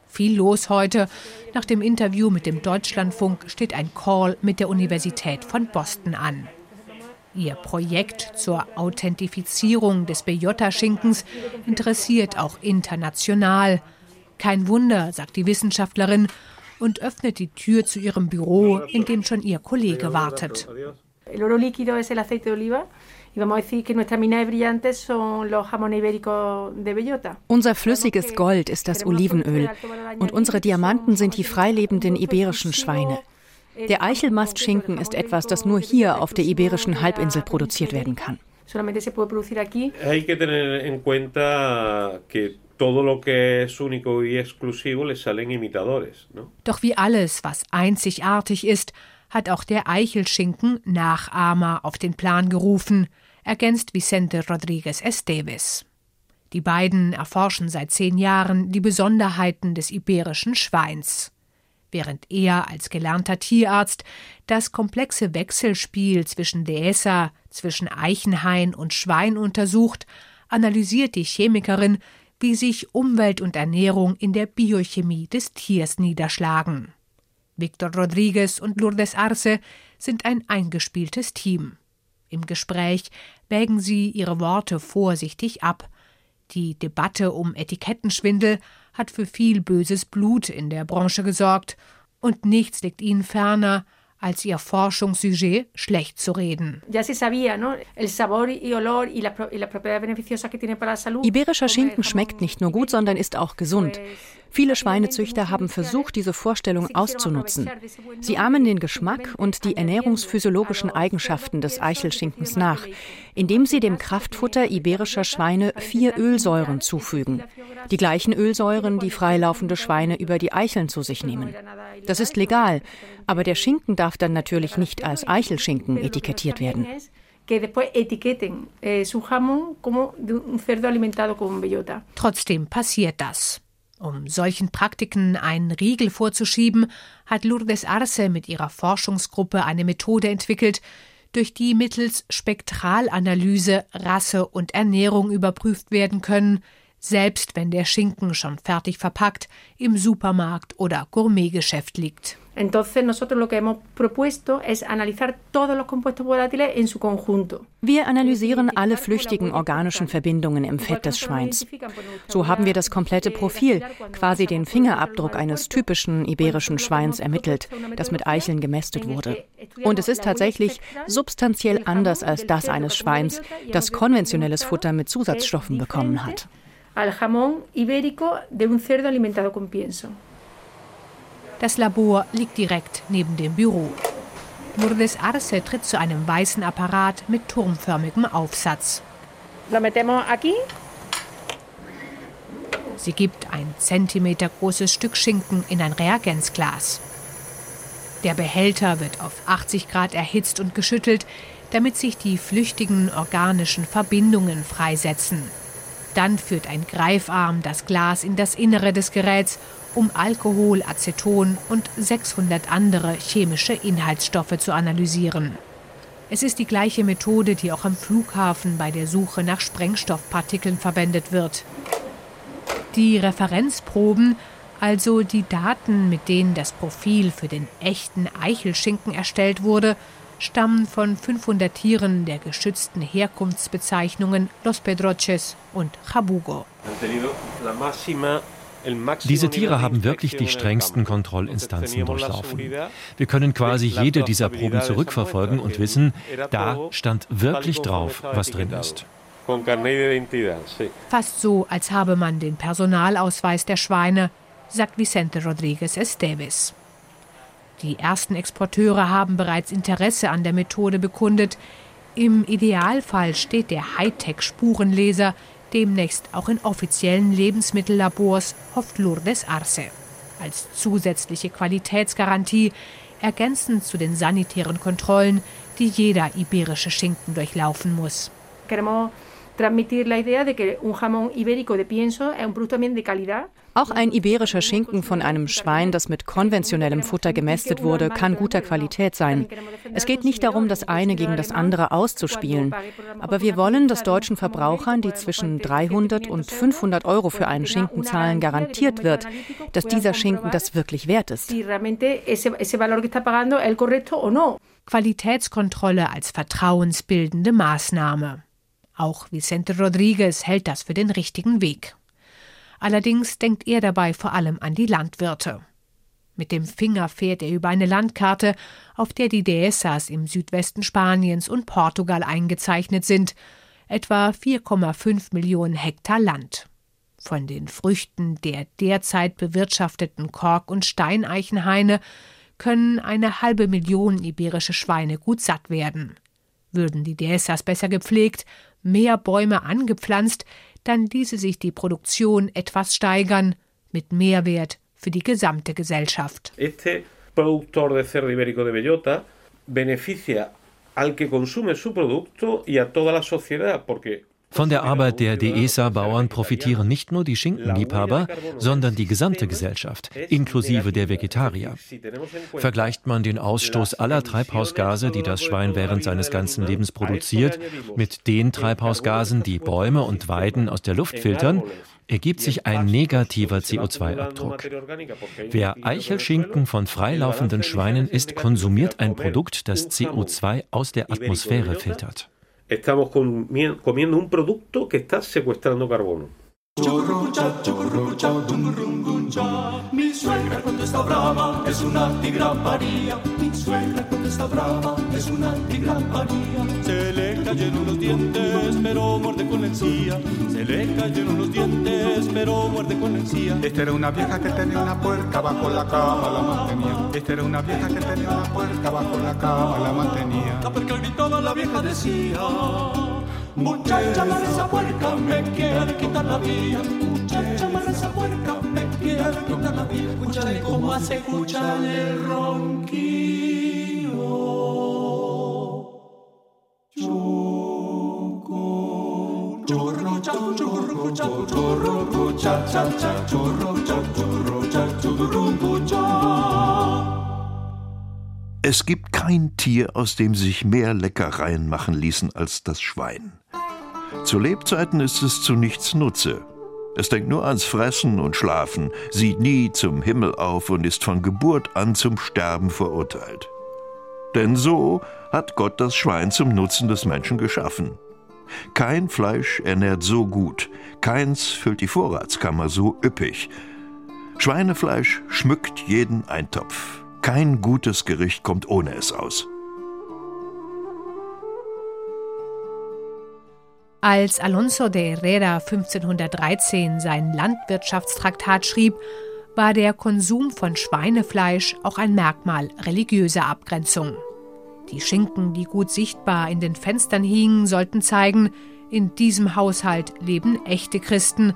Viel los heute. Nach dem Interview mit dem Deutschlandfunk steht ein Call mit der Universität von Boston an. Ihr Projekt zur Authentifizierung des Bejota-Schinkens interessiert auch international – Kein Wunder, sagt die Wissenschaftlerin und öffnet die Tür zu ihrem Büro, in dem schon ihr Kollege wartet. El oro líquido es el aceite de oliva. Unser flüssiges Gold ist das Olivenöl und unsere Diamanten sind die freilebenden iberischen Schweine. Der Eichelmastschinken ist etwas, das nur hier auf der iberischen Halbinsel produziert werden kann. Todo lo que es único y exclusivo le salen imitadores, ¿no? Doch wie alles, was einzigartig ist, hat auch der Eichelschinken Nachahmer auf den Plan gerufen, ergänzt Vicente Rodriguez Esteves. Die beiden erforschen seit zehn Jahren die Besonderheiten des iberischen Schweins. Während er als gelernter Tierarzt das komplexe Wechselspiel zwischen Dehesa, zwischen Eichenhain und Schwein untersucht, analysiert die Chemikerin, wie sich Umwelt und Ernährung in der Biochemie des Tiers niederschlagen. Victor Rodriguez und Lourdes Arce sind ein eingespieltes Team. Im Gespräch wägen sie ihre Worte vorsichtig ab. Die Debatte um Etikettenschwindel hat für viel böses Blut in der Branche gesorgt, und nichts liegt ihnen ferner, als ihr Forschungssujet schlecht zu reden. Iberischer Schinken schmeckt nicht nur gut, sondern ist auch gesund. Viele Schweinezüchter haben versucht, diese Vorstellung auszunutzen. Sie ahmen den Geschmack und die ernährungsphysiologischen Eigenschaften des Eichelschinkens nach, indem sie dem Kraftfutter iberischer Schweine vier Ölsäuren zufügen. Die gleichen Ölsäuren, die freilaufende Schweine über die Eicheln zu sich nehmen. Das ist legal, aber der Schinken darf dann natürlich nicht als Eichelschinken etikettiert werden. Eh, Trotzdem passiert das. Um solchen Praktiken einen Riegel vorzuschieben, hat Lourdes Arce mit ihrer Forschungsgruppe eine Methode entwickelt, durch die mittels Spektralanalyse Rasse und Ernährung überprüft werden können, selbst wenn der Schinken schon fertig verpackt im Supermarkt oder Gourmetgeschäft liegt. Entonces nosotros lo que hemos propuesto es analizar todos los compuestos volátiles en su conjunto. Wir analysieren alle flüchtigen organischen Verbindungen im Fett des Schweins. So haben wir das komplette Profil, quasi den Fingerabdruck eines typischen iberischen Schweins ermittelt, das mit Eicheln gemästet wurde. Und es ist tatsächlich substanziell anders als das eines Schweins, das konventionelles Futter mit Zusatzstoffen bekommen hat. Al jamón ibérico de un cerdo alimentado con pienso. Das Labor liegt direkt neben dem Büro. Lourdes Arce tritt zu einem weißen Apparat mit turmförmigem Aufsatz. Sie gibt ein Zentimeter großes Stück Schinken in ein Reagenzglas. Der Behälter wird auf 80 Grad erhitzt und geschüttelt, damit sich die flüchtigen organischen Verbindungen freisetzen. Dann führt ein Greifarm das Glas in das Innere des Geräts um Alkohol, Aceton und 600 andere chemische Inhaltsstoffe zu analysieren. Es ist die gleiche Methode, die auch am Flughafen bei der Suche nach Sprengstoffpartikeln verwendet wird. Die Referenzproben, also die Daten, mit denen das Profil für den echten Eichelschinken erstellt wurde, stammen von 500 Tieren der geschützten Herkunftsbezeichnungen Los Pedroches und Jabugo. Diese Tiere haben wirklich die strengsten Kontrollinstanzen durchlaufen. Wir können quasi jede dieser Proben zurückverfolgen und wissen, da stand wirklich drauf, was drin ist. Fast so, als habe man den Personalausweis der Schweine, sagt Vicente Rodriguez Esteves. Die ersten Exporteure haben bereits Interesse an der Methode bekundet. Im Idealfall steht der Hightech-Spurenleser demnächst auch in offiziellen Lebensmittellabors, hofft Lourdes Arce. Als zusätzliche Qualitätsgarantie, ergänzend zu den sanitären Kontrollen, die jeder iberische Schinken durchlaufen muss. Transmitir la idea de que un jamón ibérico de pienso es un producto también de calidad. Auch ein iberischer Schinken von einem Schwein, das mit konventionellem Futter gemästet wurde, kann guter Qualität sein. Es geht nicht darum, das eine gegen das andere auszuspielen. Aber wir wollen, dass deutschen Verbrauchern, die zwischen 300 und 500 Euro für einen Schinken zahlen, garantiert wird, dass dieser Schinken das wirklich wert ist. Qualitätskontrolle als vertrauensbildende Maßnahme. Auch Vicente Rodriguez hält das für den richtigen Weg. Allerdings denkt er dabei vor allem an die Landwirte. Mit dem Finger fährt er über eine Landkarte, auf der die Dehesas im Südwesten Spaniens und Portugal eingezeichnet sind, etwa 4,5 Millionen Hektar Land. Von den Früchten der derzeit bewirtschafteten Kork- und Steineichenhaine können eine halbe Million iberische Schweine gut satt werden. Würden die Dehesas besser gepflegt, mehr Bäume angepflanzt, dann ließe sich die Produktion etwas steigern, mit Mehrwert für die gesamte Gesellschaft. Este productor de cerdo ibérico de bellota beneficia al que consume su producto y a toda la sociedad, porque von der Arbeit der DESA-Bauern profitieren nicht nur die Schinkenliebhaber, sondern die gesamte Gesellschaft, inklusive der Vegetarier. Vergleicht man den Ausstoß aller Treibhausgase, die das Schwein während seines ganzen Lebens produziert, mit den Treibhausgasen, die Bäume und Weiden aus der Luft filtern, ergibt sich ein negativer CO2-Abdruck. Wer Eichelschinken von freilaufenden Schweinen isst, konsumiert ein Produkt, das CO2 aus der Atmosphäre filtert. Estamos comiendo un producto que está secuestrando carbono. Cayeron los dientes, pero muerde con la encía. Se le cayeron los dientes, pero muerde con la encía. Esta era una vieja que tenía una puerca bajo la cama, la mantenía. Esta era una vieja que tenía una puerca bajo la cama, la mantenía. La puerca gritaba, la vieja decía. Muchacha, la esa puerca me quiere quitar la vida. Muchacha, la esa puerca me quiere quitar la vida. Escúchale cómo hace, escúchale el ronquido. Chucu, Es gibt kein Tier, aus dem sich mehr Leckereien machen ließen als das Schwein. Zu Lebzeiten ist es zu nichts Nutze. Es denkt nur ans Fressen und Schlafen, sieht nie zum Himmel auf und ist von Geburt an zum Sterben verurteilt. Denn so hat Gott das Schwein zum Nutzen des Menschen geschaffen. Kein Fleisch ernährt so gut, keins füllt die Vorratskammer so üppig. Schweinefleisch schmückt jeden Eintopf. Kein gutes Gericht kommt ohne es aus. Als Alonso de Herrera 1513 sein Landwirtschaftstraktat schrieb, war der Konsum von Schweinefleisch auch ein Merkmal religiöser Abgrenzung. Die Schinken, die gut sichtbar in den Fenstern hingen, sollten zeigen, in diesem Haushalt leben echte Christen,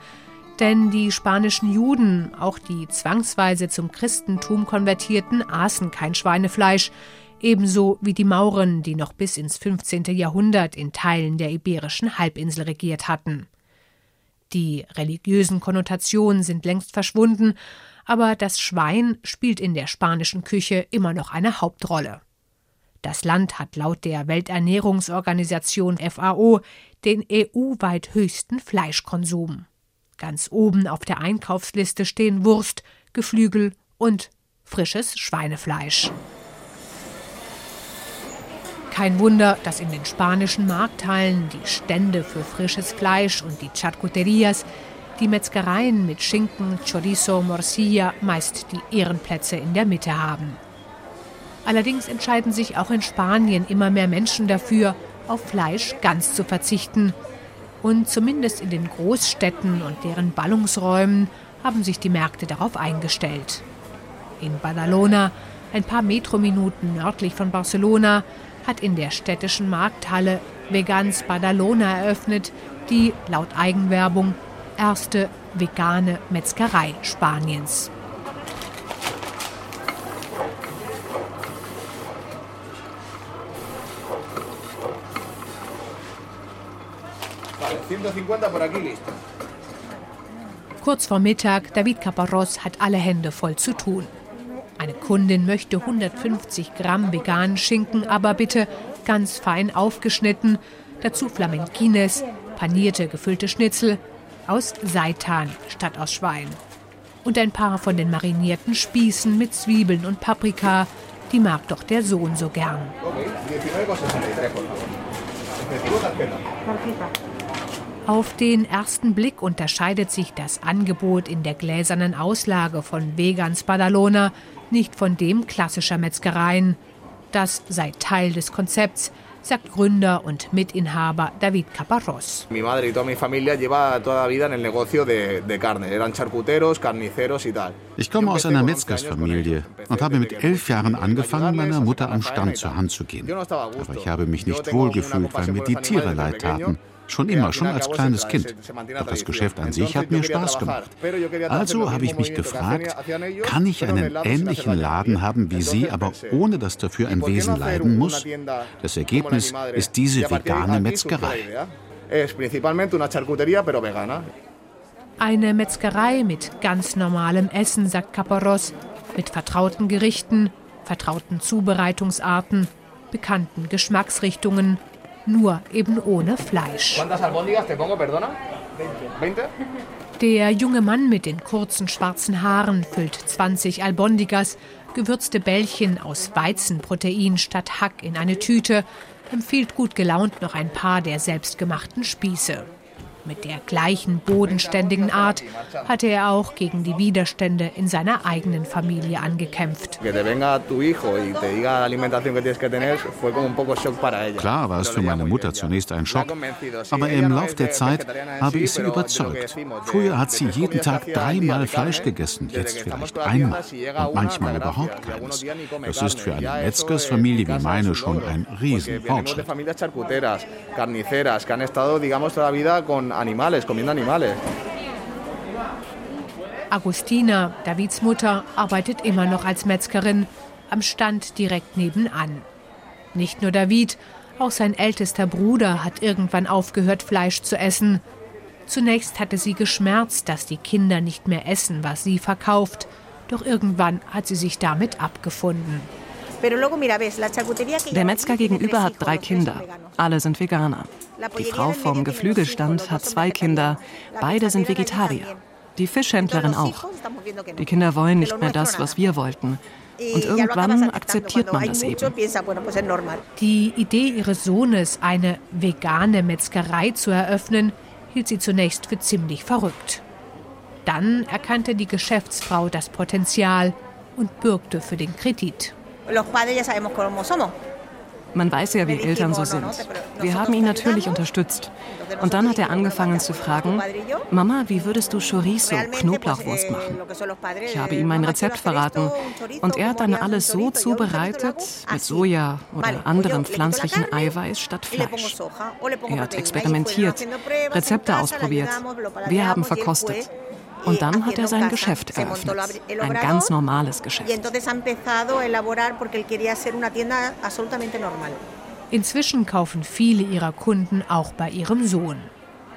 denn die spanischen Juden, auch die zwangsweise zum Christentum konvertierten, aßen kein Schweinefleisch, ebenso wie die Mauren, die noch bis ins 15. Jahrhundert in Teilen der iberischen Halbinsel regiert hatten. Die religiösen Konnotationen sind längst verschwunden, aber das Schwein spielt in der spanischen Küche immer noch eine Hauptrolle. Das Land hat laut der Welternährungsorganisation FAO den EU-weit höchsten Fleischkonsum. Ganz oben auf der Einkaufsliste stehen Wurst, Geflügel und frisches Schweinefleisch. Kein Wunder, dass in den spanischen Markthallen die Stände für frisches Fleisch und die Charcuterias, die Metzgereien mit Schinken, Chorizo, Morcilla meist die Ehrenplätze in der Mitte haben. Allerdings entscheiden sich auch in Spanien immer mehr Menschen dafür, auf Fleisch ganz zu verzichten. Und zumindest in den Großstädten und deren Ballungsräumen haben sich die Märkte darauf eingestellt. In Badalona, ein paar Metrominuten nördlich von Barcelona, hat in der städtischen Markthalle Vegans Badalona eröffnet, die laut Eigenwerbung erste vegane Metzgerei Spaniens. Kurz vor Mittag, David Caparros hat alle Hände voll zu tun. Eine Kundin möchte 150 Gramm veganen Schinken, aber bitte ganz fein aufgeschnitten. Dazu Flamenquines, panierte gefüllte Schnitzel aus Seitan statt aus Schwein. Und ein paar von den marinierten Spießen mit Zwiebeln und Paprika, die mag doch der Sohn so gern. Auf den ersten Blick unterscheidet sich das Angebot in der gläsernen Auslage von Vegan Spadalona nicht von dem klassischer Metzgereien. Das sei Teil des Konzepts, sagt Gründer und Mitinhaber David Caparrós. Ich komme aus einer Metzgersfamilie und habe mit elf Jahren angefangen, meiner Mutter am Stand zur Hand zu gehen. Aber ich habe mich nicht wohlgefühlt, weil mir die Tiere leid taten. Schon immer, schon als kleines Kind. Doch das Geschäft an sich hat mir Spaß gemacht. Also habe ich mich gefragt, kann ich einen ähnlichen Laden haben wie Sie, aber ohne dass dafür ein Wesen leiden muss? Das Ergebnis ist diese vegane Metzgerei. Eine Metzgerei mit ganz normalem Essen, sagt Caparros, mit vertrauten Gerichten, vertrauten Zubereitungsarten, bekannten Geschmacksrichtungen, nur eben ohne Fleisch. Der junge Mann mit den kurzen schwarzen Haaren füllt 20 Albondigas, gewürzte Bällchen aus Weizenprotein statt Hack in eine Tüte, empfiehlt gut gelaunt noch ein paar der selbstgemachten Spieße. Mit der gleichen bodenständigen Art hatte er auch gegen die Widerstände in seiner eigenen Familie angekämpft. Klar war es für meine Mutter zunächst ein Schock, aber im Lauf der Zeit habe ich sie überzeugt. Früher hat sie jeden Tag dreimal Fleisch gegessen, jetzt vielleicht einmal und manchmal überhaupt keines. Das ist für eine Metzgersfamilie wie meine schon ein Riesenfortschritt. Animales, comiendo animales. Agustina, Davids Mutter, arbeitet immer noch als Metzgerin am Stand direkt nebenan. Nicht nur David, auch sein ältester Bruder hat irgendwann aufgehört, Fleisch zu essen. Zunächst hatte sie geschmerzt, dass die Kinder nicht mehr essen, was sie verkauft. Doch irgendwann hat sie sich damit abgefunden. Der Metzger gegenüber hat drei Kinder. Alle sind Veganer. Die Frau vom Geflügelstand hat zwei Kinder. Beide sind Vegetarier. Die Fischhändlerin auch. Die Kinder wollen nicht mehr das, was wir wollten. Und irgendwann akzeptiert man das eben. Die Idee ihres Sohnes, eine vegane Metzgerei zu eröffnen, hielt sie zunächst für ziemlich verrückt. Dann erkannte die Geschäftsfrau das Potenzial und bürgte für den Kredit. Man weiß ja, wie Eltern so sind. Wir haben ihn natürlich unterstützt. Und dann hat er angefangen zu fragen, Mama, wie würdest du Chorizo, Knoblauchwurst machen? Ich habe ihm mein Rezept verraten. Und er hat dann alles so zubereitet, mit Soja oder anderem pflanzlichen Eiweiß statt Fleisch. Er hat experimentiert, Rezepte ausprobiert. Wir haben verkostet. Und dann hat er sein Geschäft eröffnet. Ein ganz normales Geschäft. Inzwischen kaufen viele ihrer Kunden auch bei ihrem Sohn,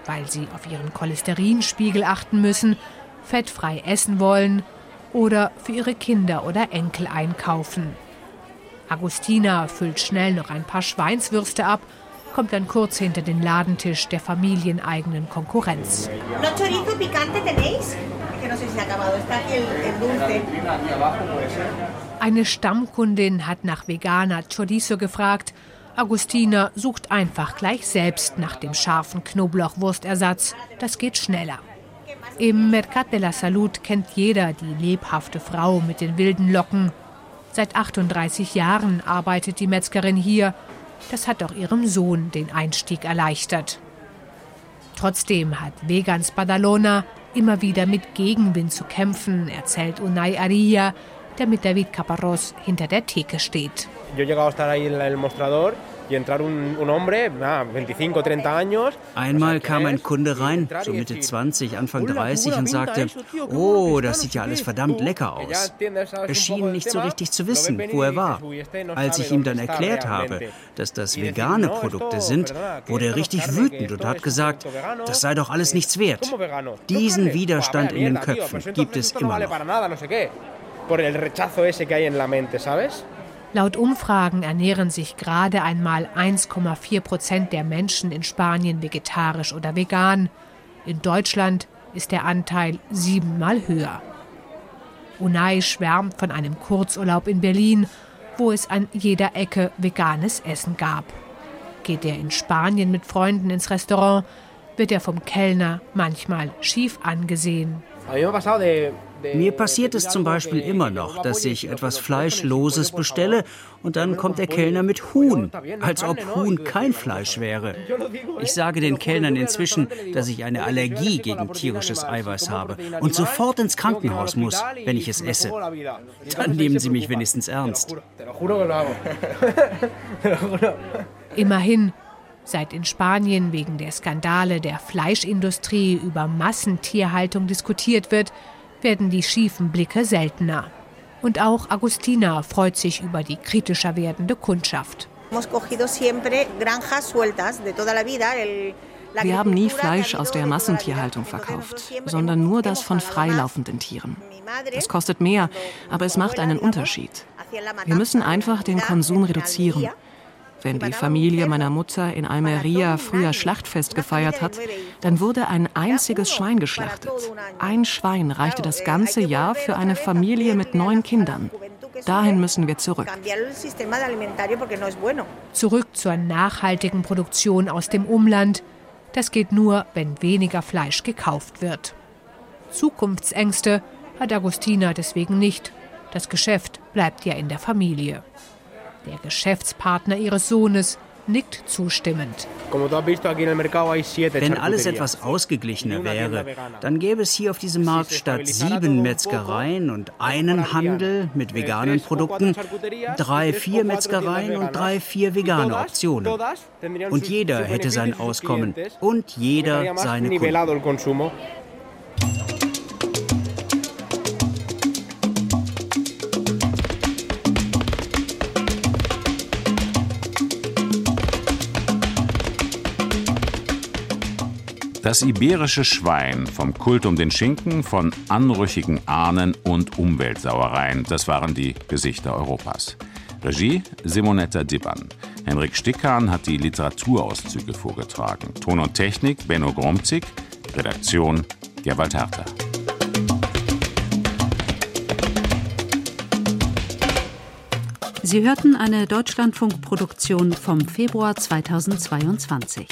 weil sie auf ihren Cholesterinspiegel achten müssen, fettfrei essen wollen oder für ihre Kinder oder Enkel einkaufen. Agustina füllt schnell noch ein paar Schweinswürste ab kommt dann kurz hinter den Ladentisch der familieneigenen Konkurrenz. Eine Stammkundin hat nach veganer Chorizo gefragt. Agustina sucht einfach gleich selbst nach dem scharfen Knoblauchwurstersatz. Das geht schneller. Im Mercat de la Salud kennt jeder die lebhafte Frau mit den wilden Locken. Seit 38 Jahren arbeitet die Metzgerin hier das hat auch ihrem Sohn den Einstieg erleichtert. Trotzdem hat Vegans Badalona immer wieder mit Gegenwind zu kämpfen, erzählt Unai Aria, der mit David Caparros hinter der Theke steht. Yo he llegado a estar ahí en Einmal kam ein Kunde rein, so Mitte 20, Anfang 30 und sagte, oh, das sieht ja alles verdammt lecker aus. Er schien nicht so richtig zu wissen, wo er war. Als ich ihm dann erklärt habe, dass das vegane Produkte sind, wurde er richtig wütend und hat gesagt, das sei doch alles nichts wert. Diesen Widerstand in den Köpfen gibt es immer noch. Por el rechazo ese que hay en la mente, ¿sabes? Laut Umfragen ernähren sich gerade einmal 1,4 Prozent der Menschen in Spanien vegetarisch oder vegan. In Deutschland ist der Anteil siebenmal höher. Unai schwärmt von einem Kurzurlaub in Berlin, wo es an jeder Ecke veganes Essen gab. Geht er in Spanien mit Freunden ins Restaurant, wird er vom Kellner manchmal schief angesehen. Mir passiert es zum Beispiel immer noch, dass ich etwas Fleischloses bestelle und dann kommt der Kellner mit Huhn, als ob Huhn kein Fleisch wäre. Ich sage den Kellnern inzwischen, dass ich eine Allergie gegen tierisches Eiweiß habe und sofort ins Krankenhaus muss, wenn ich es esse. Dann nehmen sie mich wenigstens ernst. Immerhin, seit in Spanien wegen der Skandale der Fleischindustrie über Massentierhaltung diskutiert wird, werden die schiefen Blicke seltener. Und auch Agustina freut sich über die kritischer werdende Kundschaft. Wir haben nie Fleisch aus der Massentierhaltung verkauft, sondern nur das von freilaufenden Tieren. Das kostet mehr, aber es macht einen Unterschied. Wir müssen einfach den Konsum reduzieren. Wenn die Familie meiner Mutter in Almeria früher Schlachtfest gefeiert hat, dann wurde ein einziges Schwein geschlachtet. Ein Schwein reichte das ganze Jahr für eine Familie mit neun Kindern. Dahin müssen wir zurück. Zurück zur nachhaltigen Produktion aus dem Umland. Das geht nur, wenn weniger Fleisch gekauft wird. Zukunftsängste hat Agustina deswegen nicht. Das Geschäft bleibt ja in der Familie. Der Geschäftspartner ihres Sohnes nickt zustimmend. Wenn alles etwas ausgeglichener wäre, dann gäbe es hier auf diesem Markt statt sieben Metzgereien und einen Handel mit veganen Produkten drei, vier Metzgereien und drei, vier vegane Optionen. Und jeder hätte sein Auskommen und jeder seine Kunden. Das iberische Schwein, vom Kult um den Schinken, von anrüchigen Ahnen und Umweltsauereien, das waren die Gesichter Europas. Regie Simonetta Dibban. Henrik Stickhahn hat die Literaturauszüge vorgetragen. Ton und Technik Benno Gromzig. Redaktion Gerwald Herter. Sie hörten eine Deutschlandfunkproduktion vom Februar 2022.